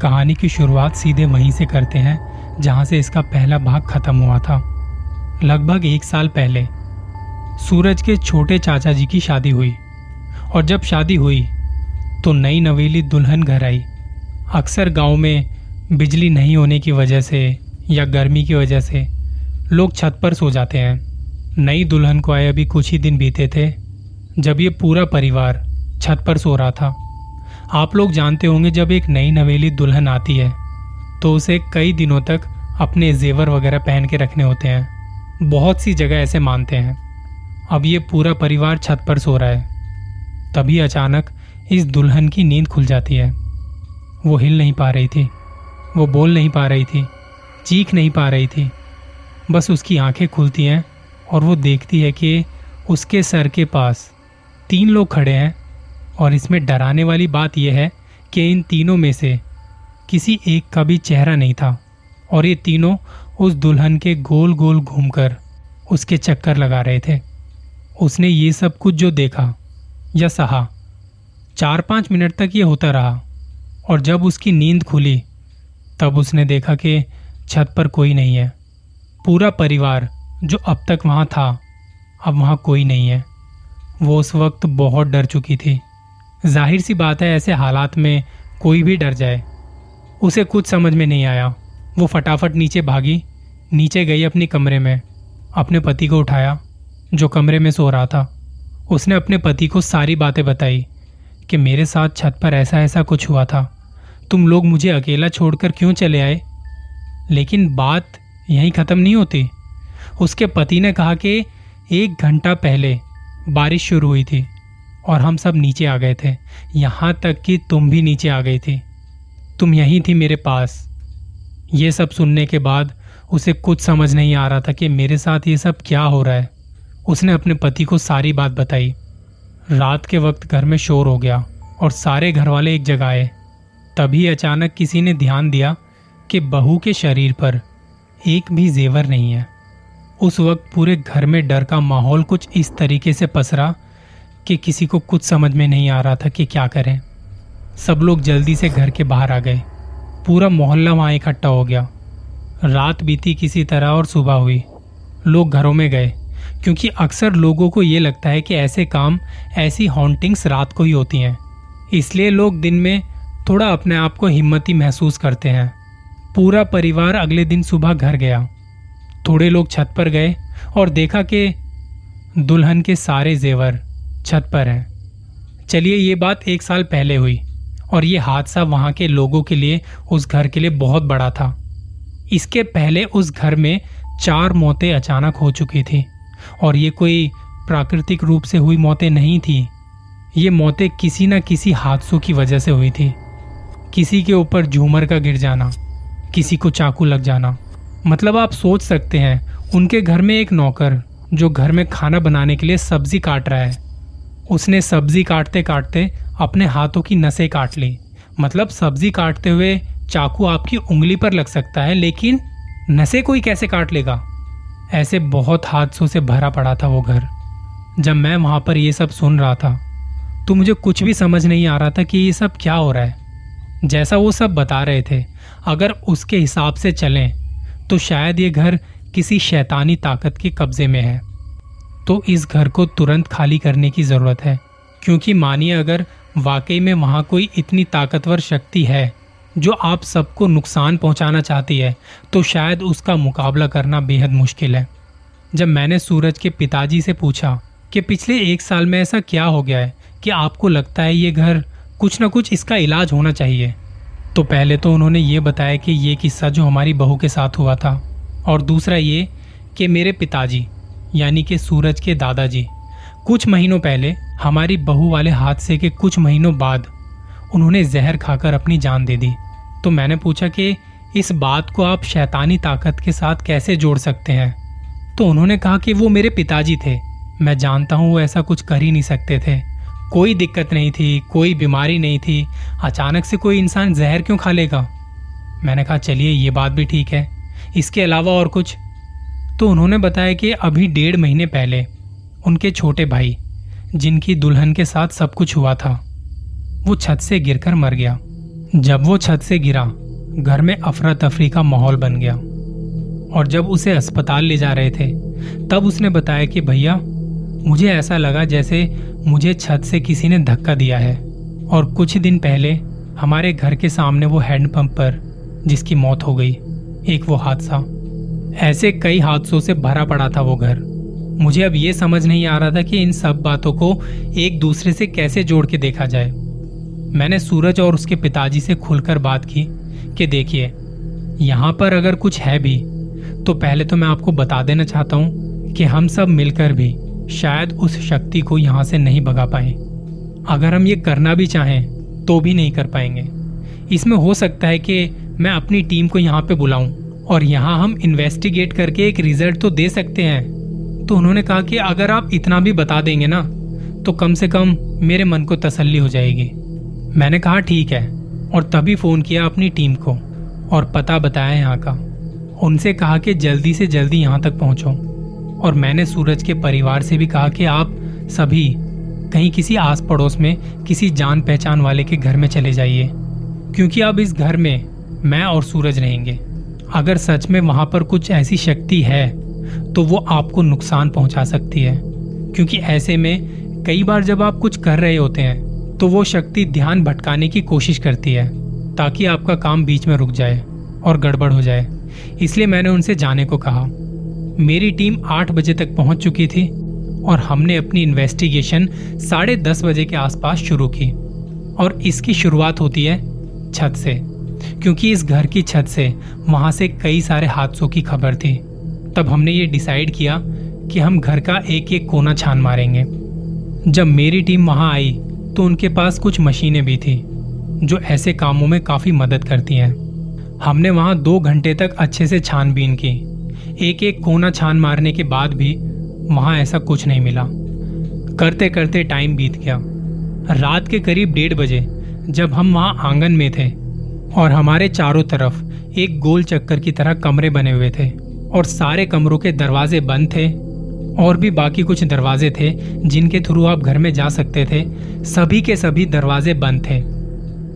कहानी की शुरुआत सीधे वहीं से करते हैं, जहाँ से इसका पहला भाग खत्म हुआ था। लगभग एक साल पहले, सूरज के छोटे चाचा जी की शादी हुई, और जब शादी हुई तो नई नवेली दुल्हन घर आई। अक्सर गाँव में बिजली नहीं होने की वजह से या गर्मी की वजह से लोग छत पर सो जाते हैं। नई दुल्हन को आए अभी कुछ ही दिन बीते थे, जब ये पूरा परिवार छत पर सो रहा था। आप लोग जानते होंगे जब एक नई नवेली दुल्हन आती है तो उसे कई दिनों तक अपने जेवर वगैरह पहन के रखने होते हैं। बहुत सी जगह ऐसे मानते हैं। अब ये पूरा परिवार छत पर सो रहा है। तभी अचानक इस दुल्हन की नींद खुल जाती है। वो हिल नहीं पा रही थी। वो बोल नहीं पा रही थी। चीख नहीं पा रही थी। बस उसकी आँखें खुलती हैं और वो देखती है कि उसके सर के पास तीन लोग खड़े हैं। और इसमें डराने वाली बात यह है कि इन तीनों में से किसी एक का भी चेहरा नहीं था और ये तीनों उस दुल्हन के गोल गोल घूमकर उसके चक्कर लगा रहे थे। उसने ये सब कुछ जो देखा या सहा, चार पाँच मिनट तक ये होता रहा और जब उसकी नींद खुली, तब उसने देखा कि छत पर कोई नहीं है। पूरा परिवार जो अब तक वहाँ था, अब वहाँ कोई नहीं है। वो उस वक्त बहुत डर चुकी थी। ज़ाहिर सी बात है, ऐसे हालात में कोई भी डर जाए। उसे कुछ समझ में नहीं आया। वो फटाफट नीचे भागी, नीचे गई अपने कमरे में। अपने पति को उठाया, जो कमरे में सो रहा था। उसने अपने पति को सारी बातें बताई कि मेरे साथ छत पर ऐसा ऐसा कुछ हुआ था। तुम लोग मुझे अकेला छोड़कर क्यों चले आए? लेकिन बात यहीं ख़त्म नहीं होती। उसके पति ने कहा कि एक घंटा पहले बारिश शुरू हुई थी। और हम सब नीचे आ गए थे। यहाँ तक कि तुम भी नीचे आ गई थी। तुम यहीं थी मेरे पास। ये सब सुनने के बाद उसे कुछ समझ नहीं आ रहा था कि मेरे साथ ये सब क्या हो रहा है। उसने अपने पति को सारी बात बताई। रात के वक्त घर में शोर हो गया और सारे घर वाले एक जगह आए। तभी अचानक किसी ने ध्यान दिया कि बहू के शरीर पर एक भी जेवर नहीं है। उस वक्त पूरे घर में डर का माहौल कुछ इस तरीके से पसरा कि किसी को कुछ समझ में नहीं आ रहा था कि क्या करें। सब लोग जल्दी से घर के बाहर आ गए। पूरा मोहल्ला वहाँ इकट्ठा हो गया। रात बीती किसी तरह और सुबह हुई। लोग घरों में गए, क्योंकि अक्सर लोगों को ये लगता है कि ऐसे काम, ऐसी हॉन्टिंग्स रात को ही होती हैं। इसलिए लोग दिन में थोड़ा अपने आप को हिम्मती महसूस करते हैं। पूरा परिवार अगले दिन सुबह घर गया। थोड़े लोग छत पर गए और देखा कि दुल्हन के सारे जेवर छत पर हैं। चलिए, ये बात एक साल पहले हुई और ये हादसा वहाँ के लोगों के लिए, उस घर के लिए बहुत बड़ा था। इसके पहले उस घर में चार मौतें अचानक हो चुकी थी और ये कोई प्राकृतिक रूप से हुई मौतें नहीं थी। ये मौतें किसी न किसी हादसों की वजह से हुई थी। किसी के ऊपर झूमर का गिर जाना, किसी को चाकू लग जाना मतलब आप सोच सकते हैं, उनके घर में एक नौकर जो घर में खाना बनाने के लिए सब्ज़ी काट रहा है। उसने सब्ज़ी काटते काटते अपने हाथों की नसें काट ली। मतलब सब्ज़ी काटते हुए चाकू आपकी उंगली पर लग सकता है, लेकिन नसें कोई कैसे काट लेगा? ऐसे बहुत हादसों से भरा पड़ा था वो घर। जब मैं वहाँ पर ये सब सुन रहा था तो मुझे कुछ भी समझ नहीं आ रहा था कि ये सब क्या हो रहा है। जैसा वो सब बता रहे थे, अगर उसके हिसाब से चलें तो शायद ये घर किसी शैतानी ताकत के कब्जे में है। तो इस घर को तुरंत खाली करने की ज़रूरत है, क्योंकि मानिए अगर वाकई में वहाँ कोई इतनी ताकतवर शक्ति है, जो आप सबको नुकसान पहुंचाना चाहती है तो शायद उसका मुकाबला करना बेहद मुश्किल है। जब मैंने सूरज के पिताजी से पूछा कि पिछले एक साल में ऐसा क्या हो गया है कि आपको लगता है ये घर कुछ ना कुछ इसका इलाज होना चाहिए तो पहले तो उन्होंने ये बताया कि ये किस्सा जो हमारी बहू के साथ हुआ था, और दूसरा ये कि मेरे पिताजी यानी कि सूरज के दादाजी। कुछ महीनों पहले हमारी बहू वाले हादसे के कुछ महीनों बाद उन्होंने जहर खाकर अपनी जान दे दी। तो मैंने पूछा कि इस बात को आप शैतानी ताकत के साथ कैसे जोड़ सकते हैं? तो उन्होंने कहा कि वो मेरे पिताजी थे। मैं जानता हूँ वो ऐसा कुछ कर ही नहीं सकते थे। कोई दिक्कत नहीं थी, कोई बीमारी नहीं थी। अचानक से कोई इंसान जहर क्यों खा लेगा? मैंने कहा, चलिए, ये बात भी ठीक है। इसके अलावा और कुछ? तो उन्होंने बताया कि अभी डेढ़ महीने पहले उनके छोटे भाई, जिनकी दुल्हन के साथ सब कुछ हुआ था, वो छत से गिरकर मर गया। जब वो छत से गिरा, घर में अफरा तफरी का माहौल बन गया। और जब उसे अस्पताल ले जा रहे थे, तब उसने बताया कि, भैया, मुझे ऐसा लगा जैसे मुझे छत से किसी ने धक्का दिया है। और कुछ दिन पहले हमारे घर के सामने वो हैंडपंप पर, जिसकी मौत हो गई, एक वो हादसा ऐसे कई हादसों से भरा पड़ा था वो घर। मुझे अब ये समझ नहीं आ रहा था कि इन सब बातों को एक दूसरे से कैसे जोड़ के देखा जाए। मैंने सूरज और उसके पिताजी से खुलकर बात की कि देखिए, यहाँ पर अगर कुछ है भी तो पहले तो मैं आपको बता देना चाहता हूँ कि हम सब मिलकर भी शायद उस शक्ति को यहाँ से नहीं भगा पाए। अगर हम ये करना भी चाहें तो भी नहीं कर पाएँगे। इसमें हो सकता है कि मैं अपनी टीम को यहाँ पे बुलाऊं। और यहाँ हम इन्वेस्टिगेट करके एक रिज़ल्ट तो दे सकते हैं। तो उन्होंने कहा कि अगर आप इतना भी बता देंगे ना तो कम से कम मेरे मन को तसल्ली हो जाएगी। मैंने कहा, ठीक है। और तभी फ़ोन किया अपनी टीम को और पता बताया यहाँ का। उनसे कहा कि जल्दी से जल्दी यहाँ तक पहुंचो। और मैंने सूरज के परिवार से भी कहा कि आप सभी कहीं किसी आस पड़ोस में किसी जान पहचान वाले के घर में चले जाइए, क्योंकि अब इस घर में मैं और सूरज रहेंगे। अगर सच में वहाँ पर कुछ ऐसी शक्ति है तो वो आपको नुकसान पहुँचा सकती है। क्योंकि ऐसे में कई बार जब आप कुछ कर रहे होते हैं तो वो शक्ति ध्यान भटकाने की कोशिश करती है, ताकि आपका काम बीच में रुक जाए और गड़बड़ हो जाए। इसलिए मैंने उनसे जाने को कहा, मेरी टीम आठ बजे तक पहुँच चुकी थी और हमने अपनी इन्वेस्टिगेशन साढ़े दस बजे के आसपास शुरू की, और इसकी शुरुआत होती है छत से। क्योंकि इस घर की छत से वहाँ से कई सारे हादसों की खबर थी। तब हमने ये डिसाइड किया कि हम घर का एक एक कोना छान मारेंगे। जब मेरी टीम वहाँ आई तो उनके पास कुछ मशीनें भी थी, जो ऐसे कामों में काफ़ी मदद करती हैं। हमने वहाँ दो घंटे तक अच्छे से छानबीन की। एक एक कोना छान मारने के बाद भी वहाँ ऐसा कुछ नहीं मिला। करते करते टाइम बीत गया। रात के करीब डेढ़ बजे, जब हम वहाँ आँगन में थे और हमारे चारों तरफ़ एक गोल चक्कर की तरह कमरे बने हुए थे और सारे कमरों के दरवाजे बंद थे और भी बाकी कुछ दरवाजे थे जिनके थ्रू आप घर में जा सकते थे। सभी के सभी दरवाजे बंद थे।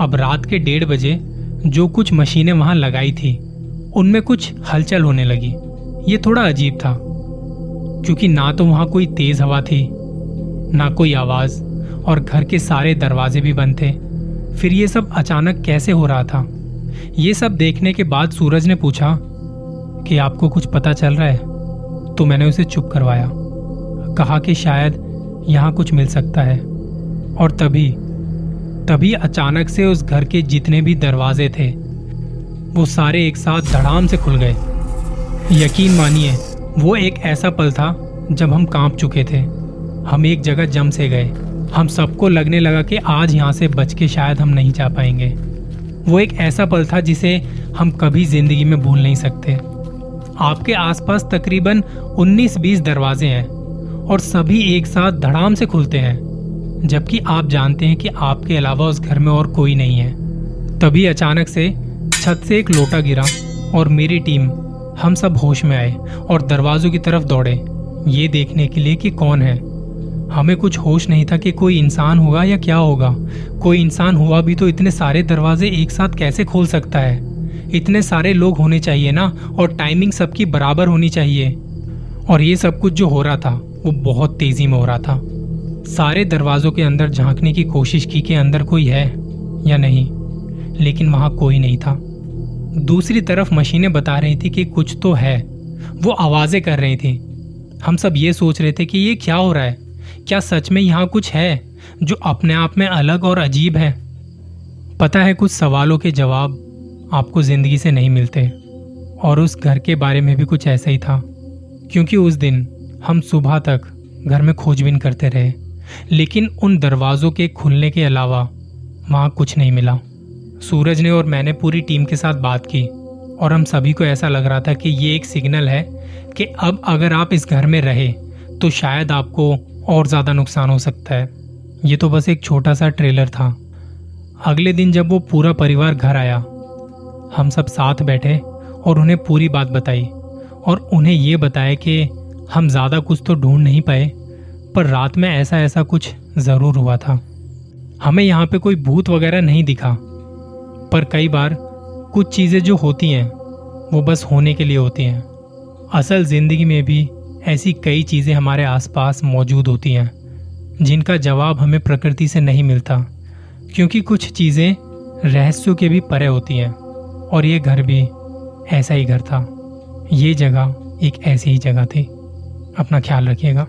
अब रात के डेढ़ बजे जो कुछ मशीनें वहाँ लगाई थी, उनमें कुछ हलचल होने लगी। ये थोड़ा अजीब था, क्योंकि ना तो वहाँ कोई तेज हवा थी, ना कोई आवाज़, और घर के सारे दरवाजे भी बंद थे। फिर ये सब अचानक कैसे हो रहा था? ये सब देखने के बाद सूरज ने पूछा, कि आपको कुछ पता चल रहा है? तो मैंने उसे चुप करवाया। कहा कि शायद यहाँ कुछ मिल सकता है। और तभी तभी अचानक से उस घर के जितने भी दरवाजे थे, वो सारे एक साथ धड़ाम से खुल गए। यकीन मानिए, वो एक ऐसा पल था जब हम काँप चुके थे। हम एक जगह जम से गए। हम सबको लगने लगा कि आज यहाँ से बच के शायद हम नहीं जा पाएँगे। वो एक ऐसा पल था जिसे हम कभी ज़िंदगी में भूल नहीं सकते। आपके आसपास तकरीबन 19-20 दरवाजे हैं और सभी एक साथ धड़ाम से खुलते हैं, जबकि आप जानते हैं कि आपके अलावा उस घर में और कोई नहीं है। तभी अचानक से छत से एक लोटा गिरा और मेरी टीम हम सब होश में आए और दरवाजों की तरफ़ दौड़े, ये देखने के लिए कि कौन है। हमें कुछ होश नहीं था कि कोई इंसान होगा या क्या होगा। कोई इंसान हुआ भी तो इतने सारे दरवाजे एक साथ कैसे खोल सकता है? इतने सारे लोग होने चाहिए ना, और टाइमिंग सबकी बराबर होनी चाहिए। और ये सब कुछ जो हो रहा था, वो बहुत तेज़ी में हो रहा था। सारे दरवाजों के अंदर झांकने की कोशिश की कि अंदर कोई है या नहीं, लेकिन वहाँ कोई नहीं था। दूसरी तरफ़ मशीनें बता रही थी कि कुछ तो है, वो आवाज़ें कर रही थी। हम सब ये सोच रहे थे कि ये क्या हो रहा है? क्या सच में यहाँ कुछ है जो अपने आप में अलग और अजीब है? पता है कुछ सवालों के जवाब आपको ज़िंदगी से नहीं मिलते, और उस घर के बारे में भी कुछ ऐसा ही था। क्योंकि उस दिन हम सुबह तक घर में खोजबीन करते रहे, लेकिन उन दरवाज़ों के खुलने के अलावा वहाँ कुछ नहीं मिला। सूरज ने और मैंने पूरी टीम के साथ बात की, और हम सभी को ऐसा लग रहा था कि ये एक सिग्नल है कि अब अगर आप इस घर में रहे तो शायद आपको और ज़्यादा नुकसान हो सकता है। ये तो बस एक छोटा सा ट्रेलर था। अगले दिन जब वो पूरा परिवार घर आया, हम सब साथ बैठे और उन्हें पूरी बात बताई और उन्हें ये बताया कि हम ज़्यादा कुछ तो ढूंढ नहीं पाए, पर रात में ऐसा ऐसा कुछ ज़रूर हुआ था। हमें यहाँ पे कोई भूत वगैरह नहीं दिखा, पर कई बार कुछ चीज़ें जो होती हैं, वो बस होने के लिए होती हैं। असल ज़िंदगी में भी ऐसी कई चीज़ें हमारे आसपास मौजूद होती हैं, जिनका जवाब हमें प्रकृति से नहीं मिलता, क्योंकि कुछ चीज़ें रहस्यों के भी परे होती हैं, और ये घर भी ऐसा ही घर था। ये जगह एक ऐसी ही जगह थी। अपना ख्याल रखिएगा।